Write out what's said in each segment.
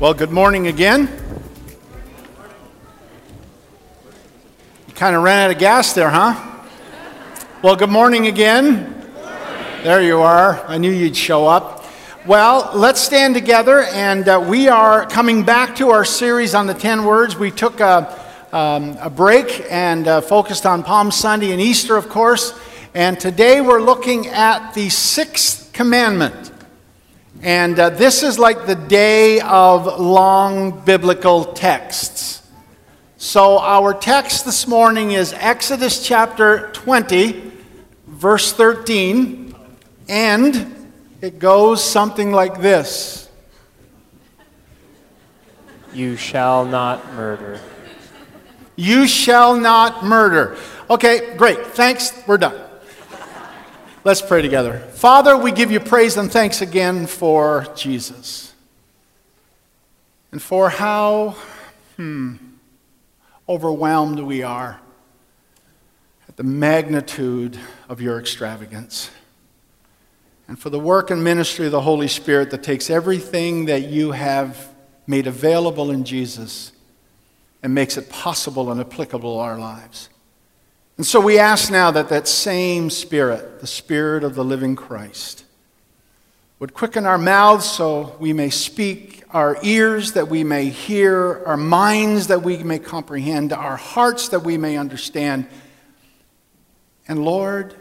Well, good morning again. You kind of ran out of gas there, huh? Well, good morning again. There you are. I knew you'd show up. Well, let's stand together, and uh, we are coming back to our series on the 10 words. We took a, um, a break and uh, focused on Palm Sunday and Easter, of course. And today we're looking at the sixth commandment. And uh, this is like the day of long biblical texts. So, our text this morning is Exodus chapter 20, verse 13, and it goes something like this You shall not murder. You shall not murder. Okay, great. Thanks. We're done. Let's pray together. Father, we give you praise and thanks again for Jesus and for how hmm, overwhelmed we are at the magnitude of your extravagance. And for the work and ministry of the Holy Spirit that takes everything that you have made available in Jesus and makes it possible and applicable to our lives. And so we ask now that that same Spirit, the Spirit of the living Christ, would quicken our mouths so we may speak, our ears that we may hear, our minds that we may comprehend, our hearts that we may understand, and Lord,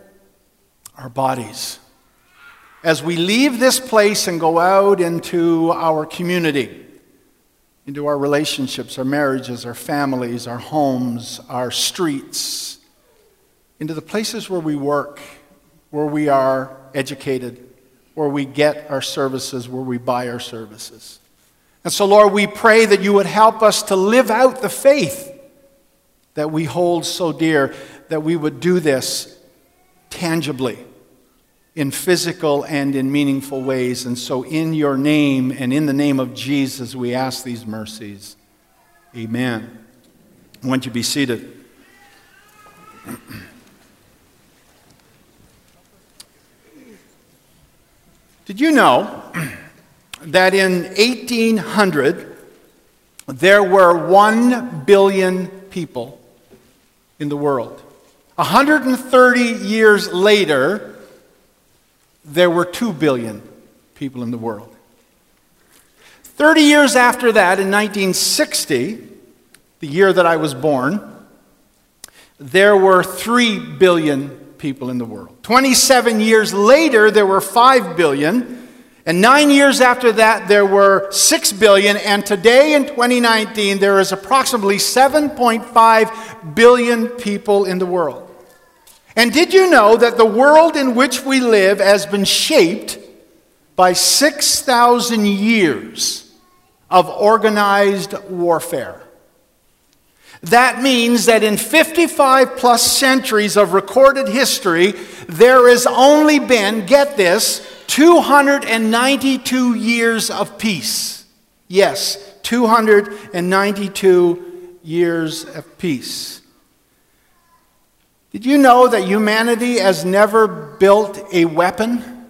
our bodies. As we leave this place and go out into our community, into our relationships, our marriages, our families, our homes, our streets, into the places where we work, where we are educated, where we get our services, where we buy our services. And so, Lord, we pray that you would help us to live out the faith that we hold so dear, that we would do this tangibly in physical and in meaningful ways. And so, in your name and in the name of Jesus, we ask these mercies. Amen. I want you be seated. Did you know that in 1800 there were 1 billion people in the world? 130 years later, there were 2 billion people in the world. 30 years after that, in 1960, the year that I was born, there were 3 billion people in the world. 27 years later, there were 5 billion. And nine years after that, there were 6 billion. And today in 2019, there is approximately 7.5 billion people in the world. And did you know that the world in which we live has been shaped by 6,000 years of organized warfare? That means that in 55 plus centuries of recorded history, there has only been, get this, 292 years of peace. Yes, 292 years of peace. Did you know that humanity has never built a weapon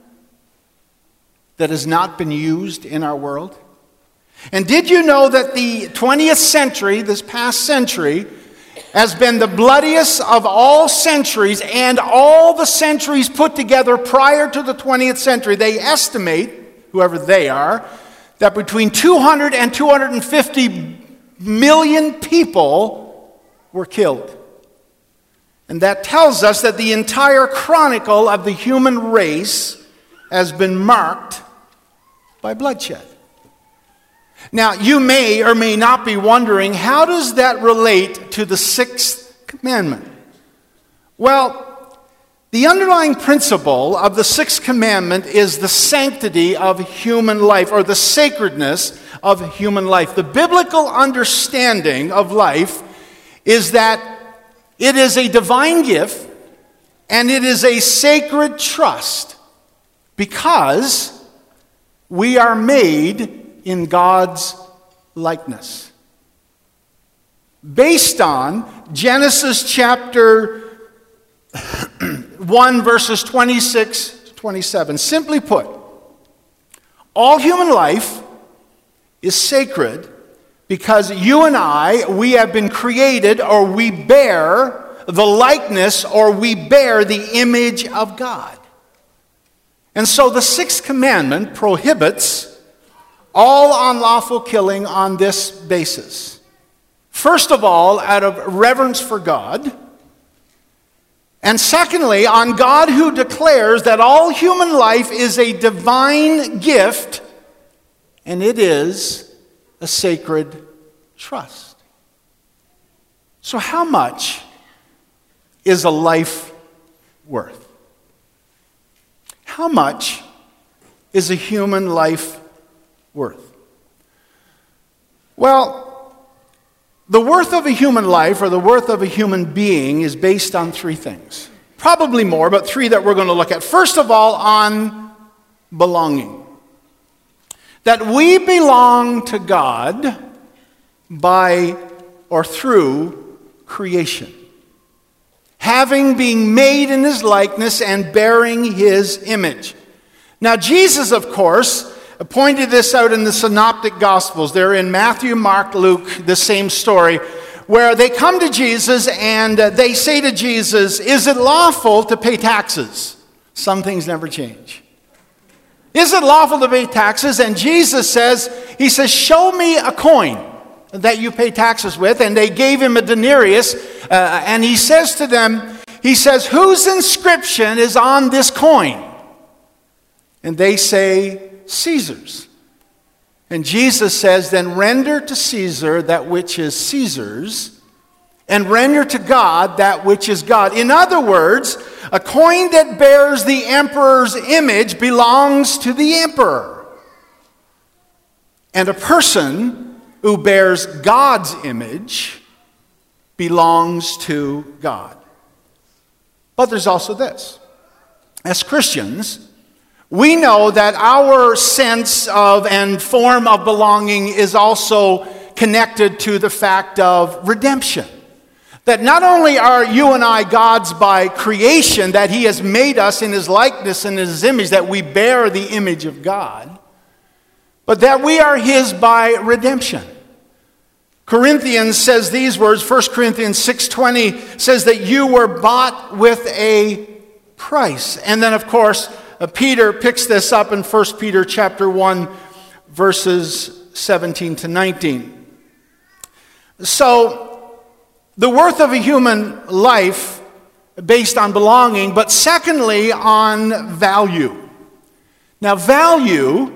that has not been used in our world? And did you know that the 20th century, this past century, has been the bloodiest of all centuries and all the centuries put together prior to the 20th century? They estimate, whoever they are, that between 200 and 250 million people were killed. And that tells us that the entire chronicle of the human race has been marked by bloodshed. Now, you may or may not be wondering how does that relate to the sixth commandment? Well, the underlying principle of the sixth commandment is the sanctity of human life or the sacredness of human life. The biblical understanding of life is that it is a divine gift and it is a sacred trust because we are made in God's likeness. Based on Genesis chapter 1, verses 26 to 27. Simply put, all human life is sacred because you and I, we have been created or we bear the likeness or we bear the image of God. And so the sixth commandment prohibits all unlawful killing on this basis. First of all, out of reverence for God. And secondly, on God who declares that all human life is a divine gift and it is a sacred trust. So, how much is a life worth? How much is a human life worth? Well, the worth of a human life or the worth of a human being is based on three things. Probably more, but three that we're going to look at. First of all, on belonging. That we belong to God by or through creation having been made in his likeness and bearing his image. Now, Jesus, of course, pointed this out in the synoptic gospels. They're in Matthew, Mark, Luke, the same story, where they come to Jesus and they say to Jesus, Is it lawful to pay taxes? Some things never change. Is it lawful to pay taxes? And Jesus says, He says, Show me a coin that you pay taxes with. And they gave him a denarius. Uh, and he says to them, He says, Whose inscription is on this coin? And they say, Caesar's. And Jesus says, Then render to Caesar that which is Caesar's, and render to God that which is God. In other words, a coin that bears the emperor's image belongs to the emperor. And a person who bears God's image belongs to God. But there's also this. As Christians, we know that our sense of and form of belonging is also connected to the fact of redemption. That not only are you and I God's by creation, that He has made us in His likeness and His image, that we bear the image of God, but that we are His by redemption. Corinthians says these words, 1 Corinthians 6:20 says that you were bought with a price. And then of course, Uh, Peter picks this up in 1 Peter chapter 1 verses 17 to 19. So, the worth of a human life based on belonging, but secondly on value. Now, value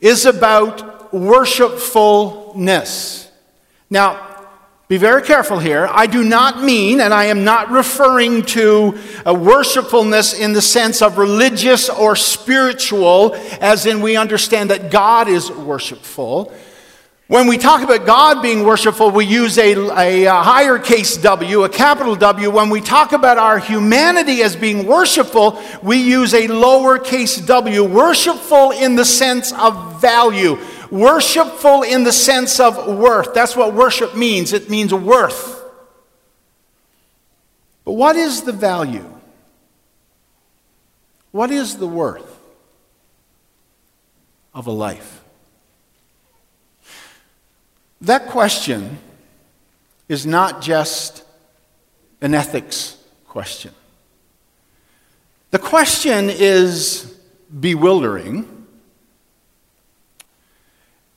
is about worshipfulness. Now, be very careful here. I do not mean, and I am not referring to a worshipfulness in the sense of religious or spiritual, as in we understand that God is worshipful. When we talk about God being worshipful, we use a, a, a, higher case W, a capital W. When we talk about our humanity as being worshipful, we use a lower case w, worshipful in the sense of value, worshipful in the sense of worth. That's what worship means it means worth. But what is the value? What is the worth of a life? That question is not just an ethics question. The question is bewildering.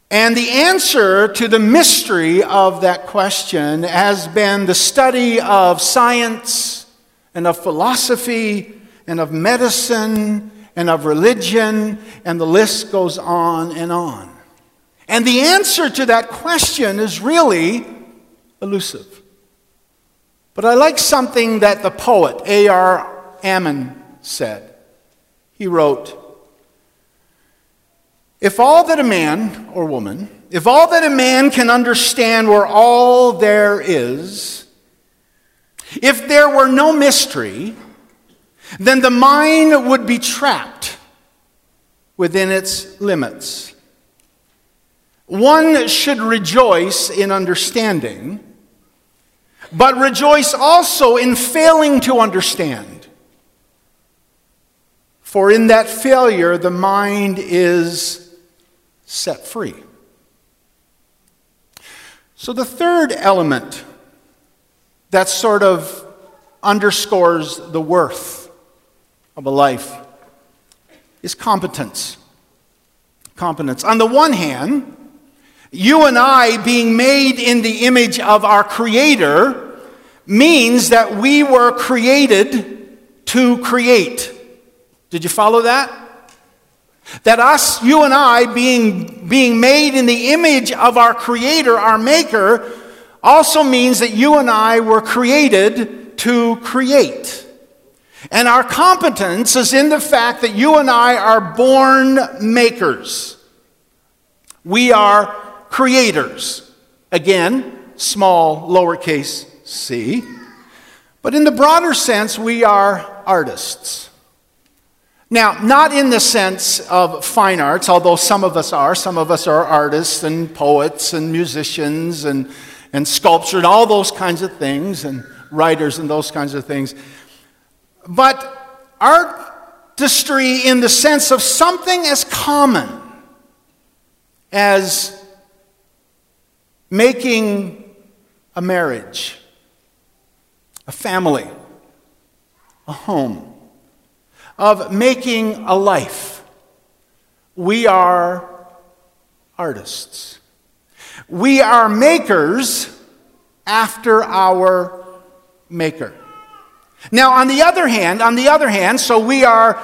And the answer to the mystery of that question has been the study of science and of philosophy and of medicine and of religion, and the list goes on and on. And the answer to that question is really elusive. But I like something that the poet A.R. Ammons said. He wrote, If all that a man or woman, if all that a man can understand were all there is, if there were no mystery, then the mind would be trapped within its limits. One should rejoice in understanding, but rejoice also in failing to understand. For in that failure, the mind is set free. So, the third element that sort of underscores the worth of a life is competence. Competence. On the one hand, you and I being made in the image of our Creator means that we were created to create. Did you follow that? That us, you and I, being, being made in the image of our Creator, our Maker, also means that you and I were created to create. And our competence is in the fact that you and I are born makers. We are creators. Again, small lowercase c. But in the broader sense, we are artists. Now, not in the sense of fine arts, although some of us are. Some of us are artists and poets and musicians and, and sculpture and all those kinds of things, and writers and those kinds of things. But artistry in the sense of something as common as making a marriage, a family, a home, of making a life. We are artists. We are makers after our maker. Now, on the other hand, on the other hand, so we are,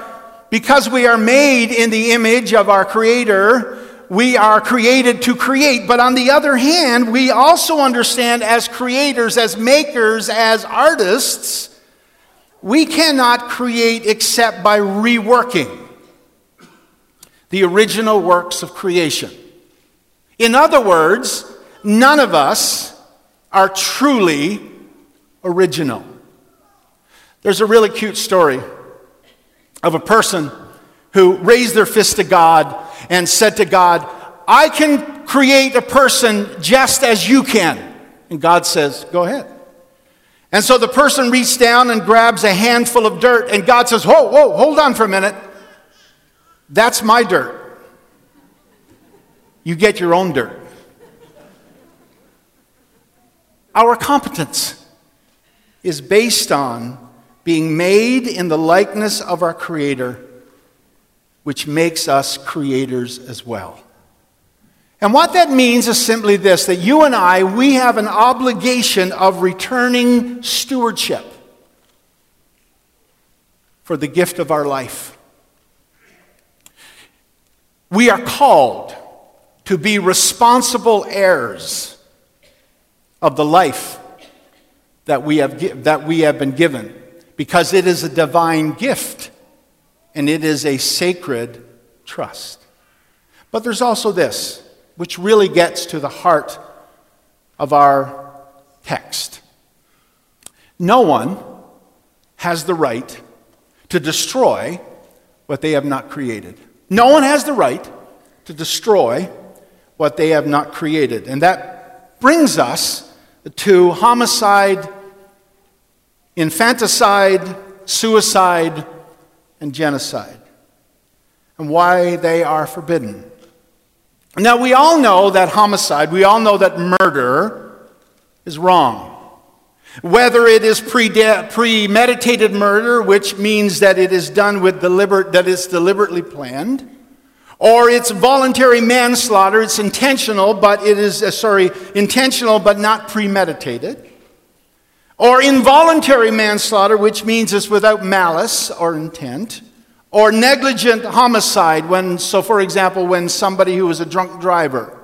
because we are made in the image of our Creator, we are created to create. But on the other hand, we also understand as creators, as makers, as artists, we cannot create except by reworking the original works of creation. In other words, none of us are truly original. There's a really cute story of a person who raised their fist to God and said to God, I can create a person just as you can. And God says, Go ahead. And so the person reaches down and grabs a handful of dirt, and God says, Whoa, whoa, hold on for a minute. That's my dirt. You get your own dirt. Our competence is based on being made in the likeness of our Creator, which makes us creators as well. And what that means is simply this that you and I, we have an obligation of returning stewardship for the gift of our life. We are called to be responsible heirs of the life that we have, that we have been given because it is a divine gift and it is a sacred trust. But there's also this, which really gets to the heart of our text. No one has the right to destroy what they have not created. No one has the right to destroy what they have not created. And that brings us to homicide infanticide, suicide, and genocide, and why they are forbidden. Now, we all know that homicide, we all know that murder is wrong. Whether it is premeditated murder, which means that it is done with deliberate, that it's deliberately planned, or it's voluntary manslaughter, it's intentional, but it is, uh, sorry, intentional but not premeditated. Or involuntary manslaughter, which means it's without malice or intent. Or negligent homicide, when, so for example, when somebody who is a drunk driver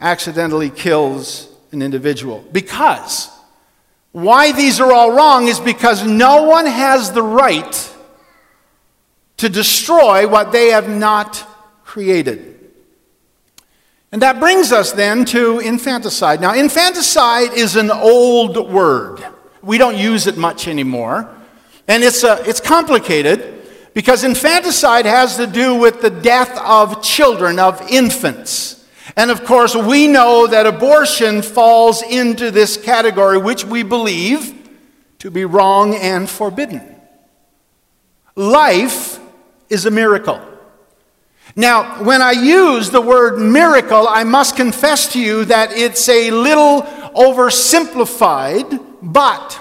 accidentally kills an individual. Because why these are all wrong is because no one has the right to destroy what they have not created. And that brings us then to infanticide. Now, infanticide is an old word. We don't use it much anymore. And it's, a, it's complicated because infanticide has to do with the death of children, of infants. And of course, we know that abortion falls into this category, which we believe to be wrong and forbidden. Life is a miracle. Now, when I use the word miracle, I must confess to you that it's a little oversimplified, but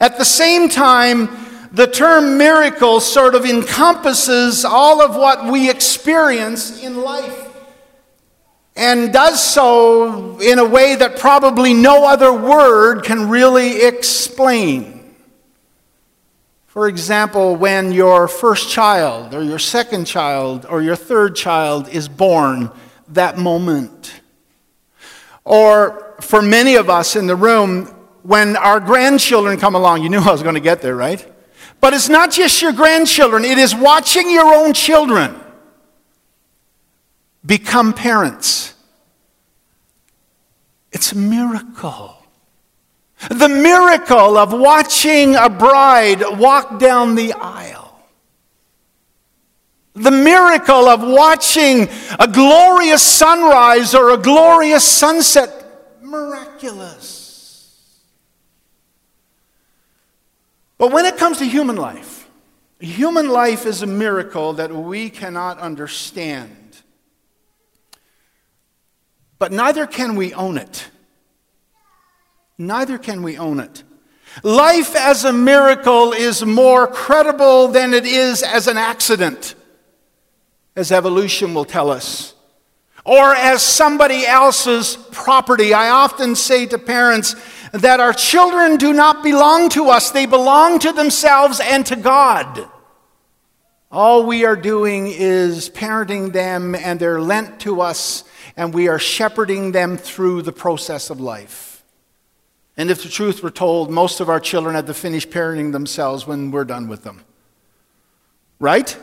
at the same time, the term miracle sort of encompasses all of what we experience in life and does so in a way that probably no other word can really explain. For example, when your first child, or your second child, or your third child is born, that moment. Or for many of us in the room, when our grandchildren come along, you knew I was going to get there, right? But it's not just your grandchildren, it is watching your own children become parents. It's a miracle. The miracle of watching a bride walk down the aisle. The miracle of watching a glorious sunrise or a glorious sunset. Miraculous. But when it comes to human life, human life is a miracle that we cannot understand. But neither can we own it neither can we own it. Life as a miracle is more credible than it is as an accident, as evolution will tell us, or as somebody else's property. I often say to parents that our children do not belong to us, they belong to themselves and to God. All we are doing is parenting them, and they're lent to us, and we are shepherding them through the process of life. And if the truth were told, most of our children had to finish parenting themselves when we're done with them. Right?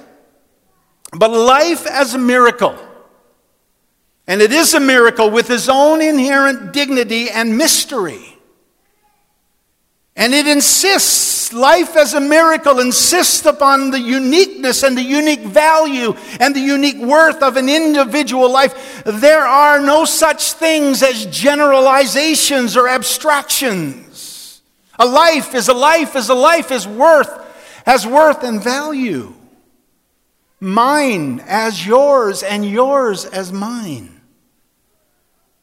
But life as a miracle, and it is a miracle with its own inherent dignity and mystery. And it insists, life as a miracle insists upon the uniqueness and the unique value and the unique worth of an individual life. There are no such things as generalizations or abstractions. A life is a life is a life is worth, has worth and value. Mine as yours and yours as mine.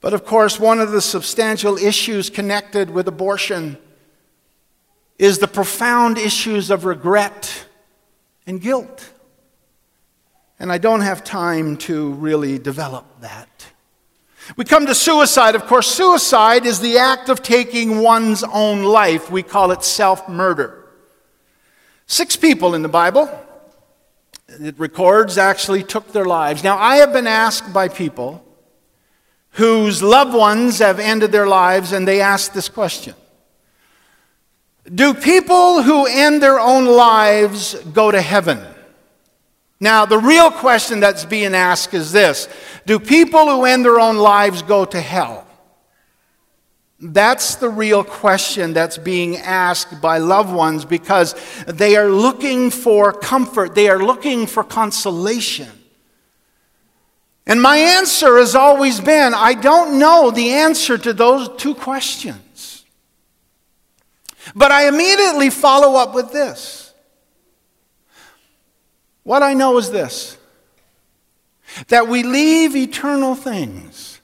But of course, one of the substantial issues connected with abortion is the profound issues of regret and guilt. And I don't have time to really develop that. We come to suicide. Of course, suicide is the act of taking one's own life. We call it self murder. Six people in the Bible, it records, actually took their lives. Now, I have been asked by people whose loved ones have ended their lives, and they ask this question do people who end their own lives go to heaven? Now, the real question that's being asked is this Do people who end their own lives go to hell? That's the real question that's being asked by loved ones because they are looking for comfort, they are looking for consolation. And my answer has always been I don't know the answer to those two questions. But I immediately follow up with this. What I know is this that we leave eternal things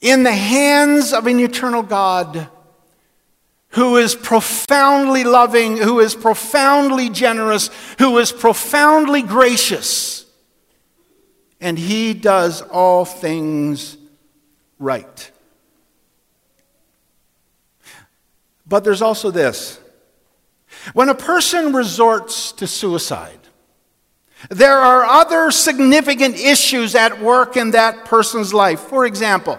in the hands of an eternal God who is profoundly loving, who is profoundly generous, who is profoundly gracious. And he does all things right. But there's also this when a person resorts to suicide, there are other significant issues at work in that person's life. For example,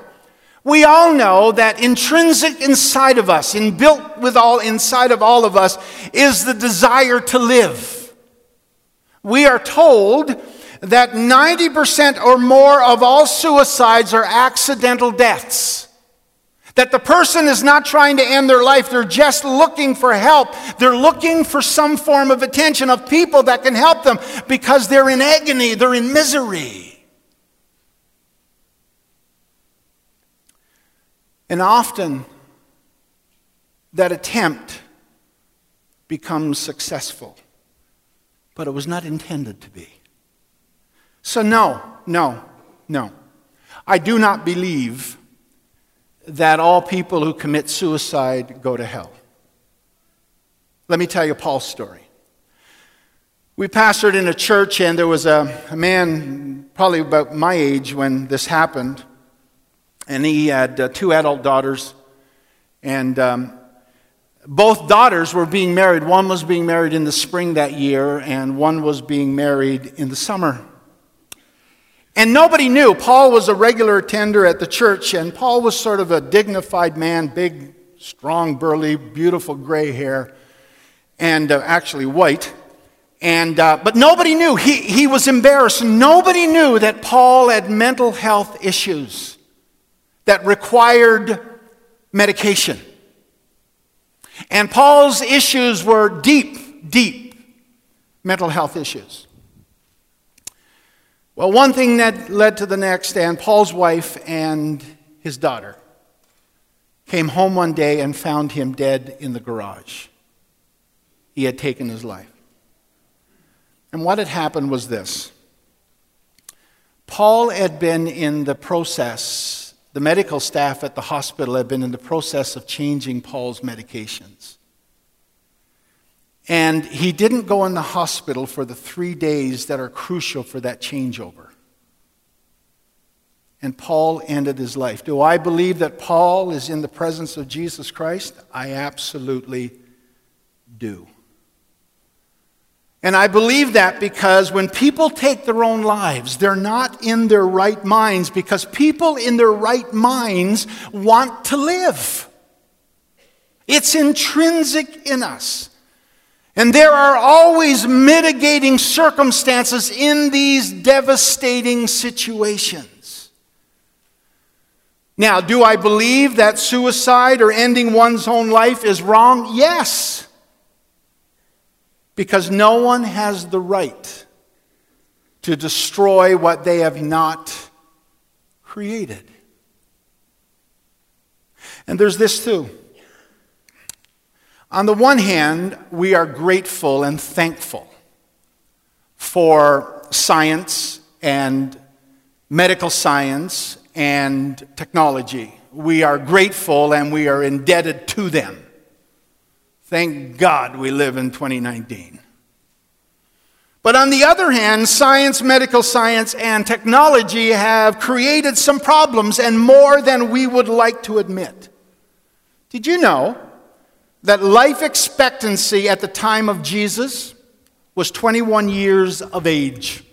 we all know that intrinsic inside of us, inbuilt with all inside of all of us, is the desire to live. We are told that 90% or more of all suicides are accidental deaths. That the person is not trying to end their life, they're just looking for help. They're looking for some form of attention of people that can help them because they're in agony, they're in misery. And often, that attempt becomes successful, but it was not intended to be. So, no, no, no. I do not believe that all people who commit suicide go to hell. Let me tell you Paul's story. We pastored in a church, and there was a, a man, probably about my age, when this happened. And he had uh, two adult daughters. And um, both daughters were being married. One was being married in the spring that year, and one was being married in the summer. And nobody knew. Paul was a regular attender at the church, and Paul was sort of a dignified man, big, strong, burly, beautiful gray hair, and uh, actually white. And, uh, but nobody knew. He, he was embarrassed. Nobody knew that Paul had mental health issues that required medication. And Paul's issues were deep, deep mental health issues. Well, one thing that led to the next, and Paul's wife and his daughter came home one day and found him dead in the garage. He had taken his life. And what had happened was this Paul had been in the process, the medical staff at the hospital had been in the process of changing Paul's medications. And he didn't go in the hospital for the three days that are crucial for that changeover. And Paul ended his life. Do I believe that Paul is in the presence of Jesus Christ? I absolutely do. And I believe that because when people take their own lives, they're not in their right minds because people in their right minds want to live. It's intrinsic in us. And there are always mitigating circumstances in these devastating situations. Now, do I believe that suicide or ending one's own life is wrong? Yes because no one has the right to destroy what they have not created. And there's this too. On the one hand, we are grateful and thankful for science and medical science and technology. We are grateful and we are indebted to them. Thank God we live in 2019. But on the other hand, science, medical science, and technology have created some problems and more than we would like to admit. Did you know that life expectancy at the time of Jesus was 21 years of age?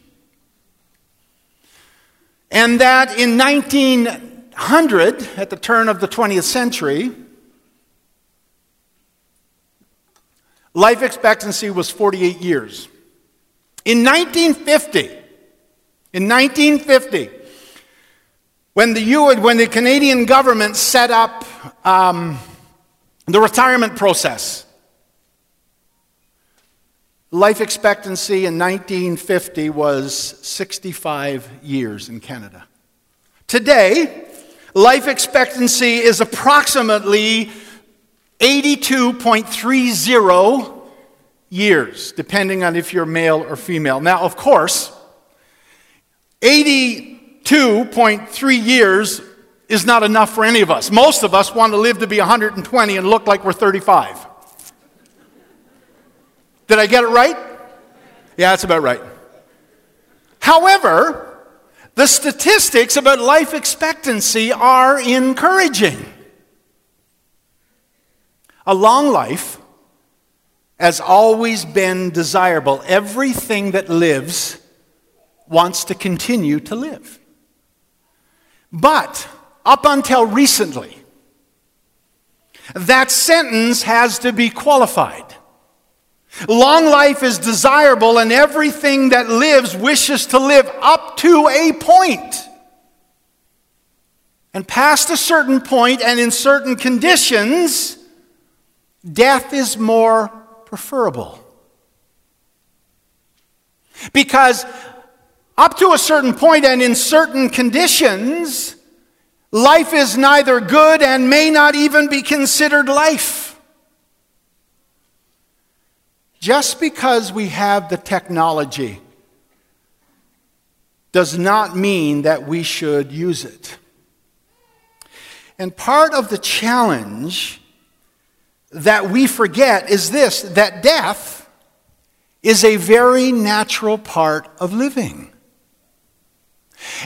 And that in 1900, at the turn of the 20th century, Life expectancy was 48 years. In 1950, in 1950, when the, when the Canadian government set up um, the retirement process, life expectancy in 1950 was 65 years in Canada. Today, life expectancy is approximately 82.30 years, depending on if you're male or female. Now, of course, 82.3 years is not enough for any of us. Most of us want to live to be 120 and look like we're 35. Did I get it right? Yeah, that's about right. However, the statistics about life expectancy are encouraging. A long life has always been desirable. Everything that lives wants to continue to live. But up until recently, that sentence has to be qualified. Long life is desirable, and everything that lives wishes to live up to a point. And past a certain point, and in certain conditions, death is more preferable. Because up to a certain point and in certain conditions, life is neither good and may not even be considered life. Just because we have the technology does not mean that we should use it. And part of the challenge that we forget is this that death is a very natural part of living.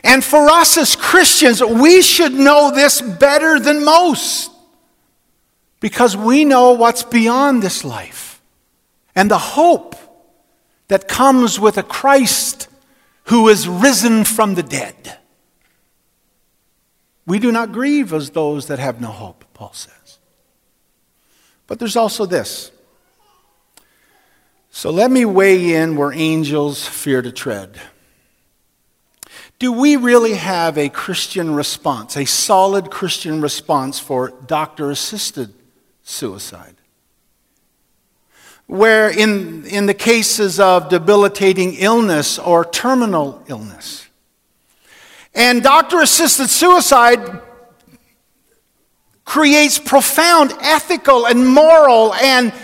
And for us as Christians, we should know this better than most because we know what's beyond this life and the hope that comes with a Christ who is risen from the dead. We do not grieve as those that have no hope, Paul says. But there's also this. So let me weigh in where angels fear to tread. Do we really have a Christian response, a solid Christian response for doctor assisted suicide? Where, in, in the cases of debilitating illness or terminal illness, and doctor assisted suicide creates profound ethical and moral and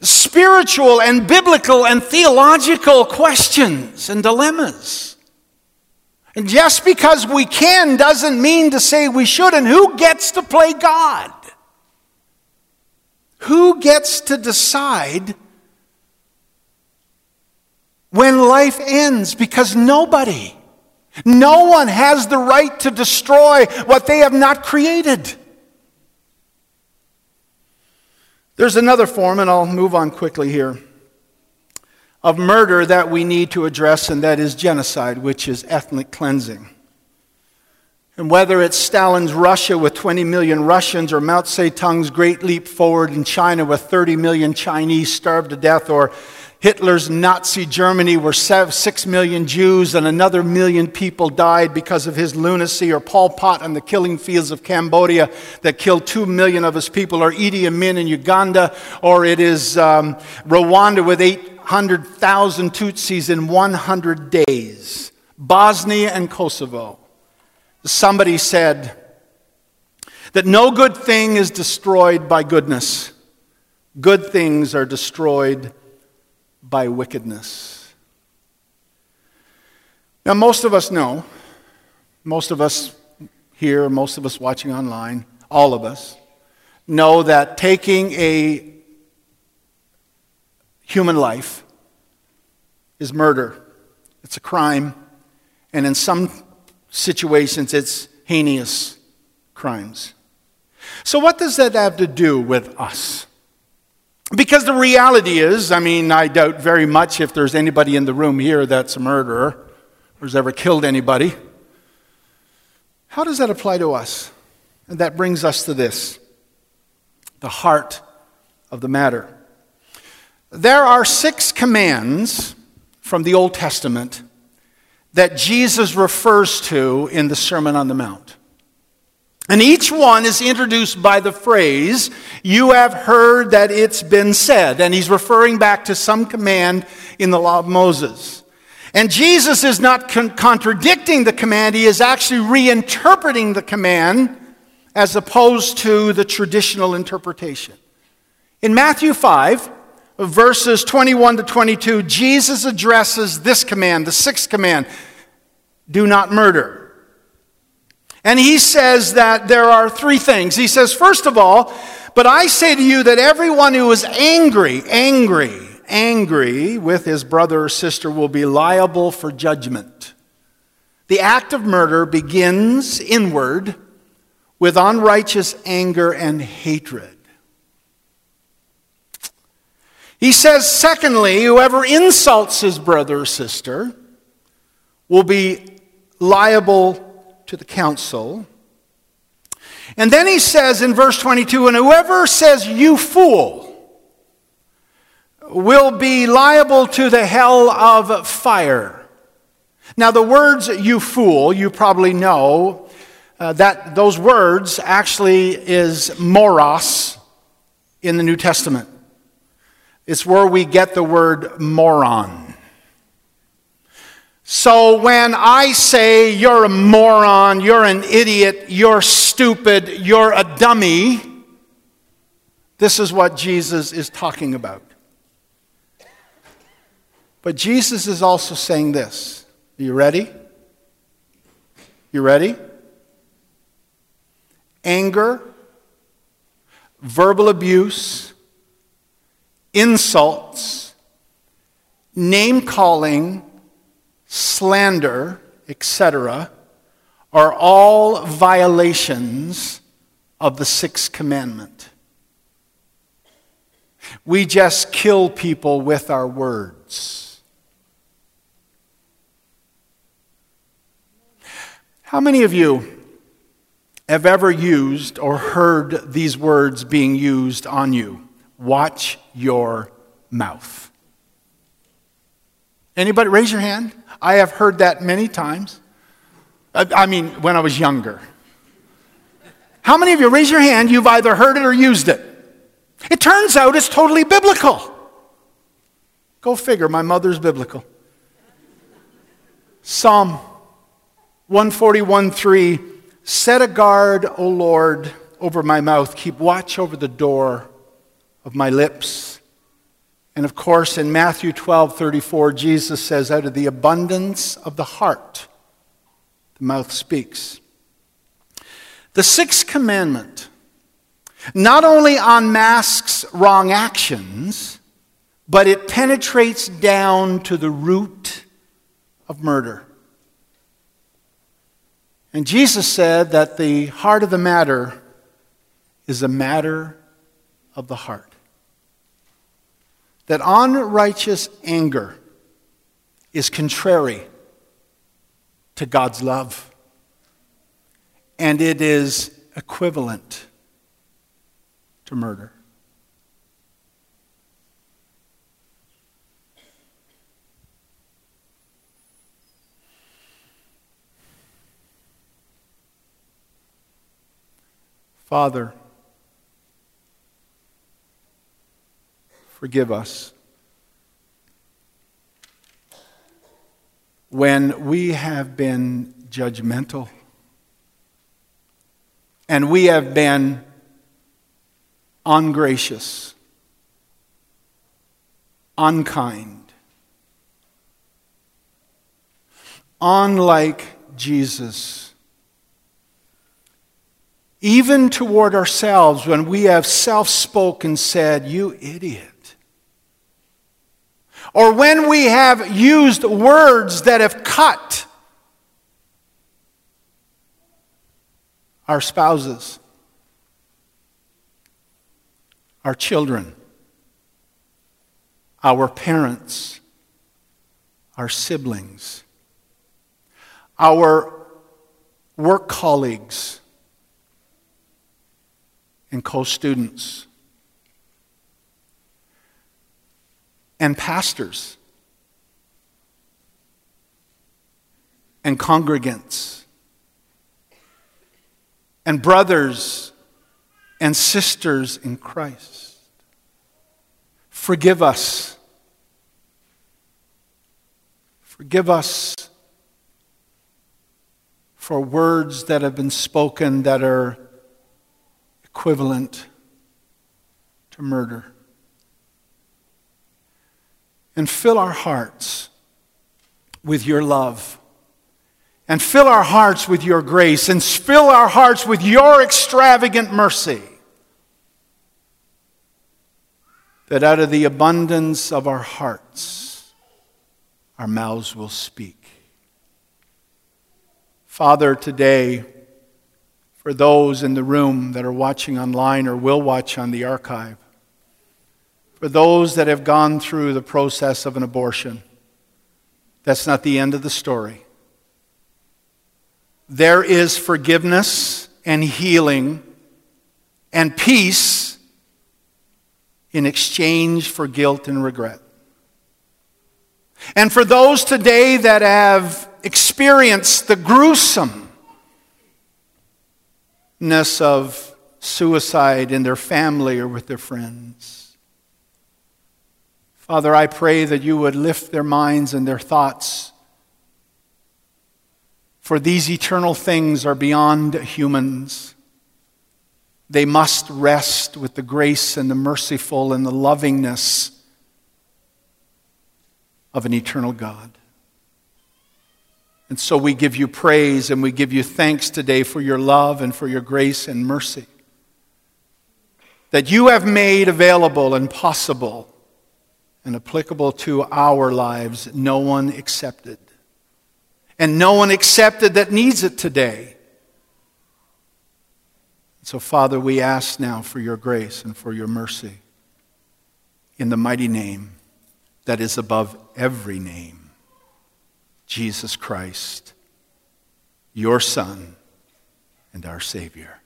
spiritual and biblical and theological questions and dilemmas. And just because we can doesn't mean to say we should. And who gets to play God? Who gets to decide when life ends? Because nobody, no one has the right to destroy what they have not created. There's another form, and I'll move on quickly here of murder that we need to address, and that is genocide, which is ethnic cleansing. And whether it's Stalin's Russia with 20 million Russians, or Mao Zedong's great leap forward in China with 30 million Chinese starved to death, or Hitler's Nazi Germany where 6 million Jews and another million people died because of his lunacy, or Pol Pot on the killing fields of Cambodia that killed 2 million of his people, or Idi Amin in Uganda, or it is um, Rwanda with 8 100,000 Tutsis in 100 days. Bosnia and Kosovo. Somebody said that no good thing is destroyed by goodness, good things are destroyed by wickedness. Now, most of us know, most of us here, most of us watching online, all of us, know that taking a human life is murder. It's a crime. And in some situations, it's heinous crimes. So, what does that have to do with us? Because the reality is, I mean, I doubt very much if there's anybody in the room here that's a murderer or has ever killed anybody. How does that apply to us? And that brings us to this the heart of the matter. There are six commands from the Old Testament that Jesus refers to in the Sermon on the Mount. And each one is introduced by the phrase, You have heard that it's been said. And he's referring back to some command in the law of Moses. And Jesus is not con- contradicting the command, he is actually reinterpreting the command as opposed to the traditional interpretation. In Matthew 5, verses 21 to 22, Jesus addresses this command, the sixth command do not murder. And he says that there are three things. He says, first of all, but I say to you that everyone who is angry, angry, angry with his brother or sister will be liable for judgment. The act of murder begins inward with unrighteous anger and hatred. He says, secondly, whoever insults his brother or sister will be liable to the council. And then he says in verse 22 and whoever says, you fool, will be liable to the hell of fire. Now, the words you fool, you probably know uh, that those words actually is moros in the New Testament. It's where we get the word moron. So when I say you're a moron, you're an idiot, you're stupid, you're a dummy, this is what Jesus is talking about. But Jesus is also saying this. Are you ready? You ready? Anger, verbal abuse, insults, name calling, slander, etc., are all violations of the sixth commandment. We just kill people with our words. How many of you have ever used or heard these words being used on you? Watch your mouth. Anybody raise your hand? I have heard that many times. I mean, when I was younger. How many of you raise your hand? You've either heard it or used it. It turns out it's totally biblical. Go figure, my mother's biblical. Psalm 141 3 Set a guard, O Lord, over my mouth. Keep watch over the door of my lips. And of course, in Matthew 12 34, Jesus says, Out of the abundance of the heart, the mouth speaks. The sixth commandment not only unmasks wrong actions, but it penetrates down to the root of murder. And Jesus said that the heart of the matter is a matter of the heart. That unrighteous anger is contrary to God's love, and it is equivalent to murder. Father, forgive us when we have been judgmental and we have been ungracious, unkind, unlike Jesus. Even toward ourselves, when we have self spoken, said, You idiot. Or when we have used words that have cut our spouses our children, our parents, our siblings, our work colleagues, and co students, and pastors, and congregants, and brothers and sisters in Christ. Forgive us. Forgive us for words that have been spoken that are equivalent to murder. And fill our hearts with your love. And fill our hearts with your grace. And fill our hearts with your extravagant mercy. that out of the abundance of our hearts, our mouths will speak. Father, today, for those in the room that are watching online or will watch on the archive, for those that have gone through the process of an abortion, that's not the end of the story. There is forgiveness and healing and peace in exchange for guilt and regret. And for those today that have experienced the gruesomeness of suicide in their family or with their friends, Father, I pray that you would lift their minds and their thoughts. For these eternal things are beyond humans. They must rest with the grace and the merciful and the lovingness of an eternal God. And so we give you praise and we give you thanks today for your love and for your grace and mercy that you have made available and possible and applicable to our lives, no one accepted. And no one accepted that needs it today. So, Father, we ask now for your grace and for your mercy in the mighty name that is above every name, Jesus Christ, your Son and our Savior.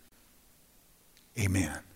Amen.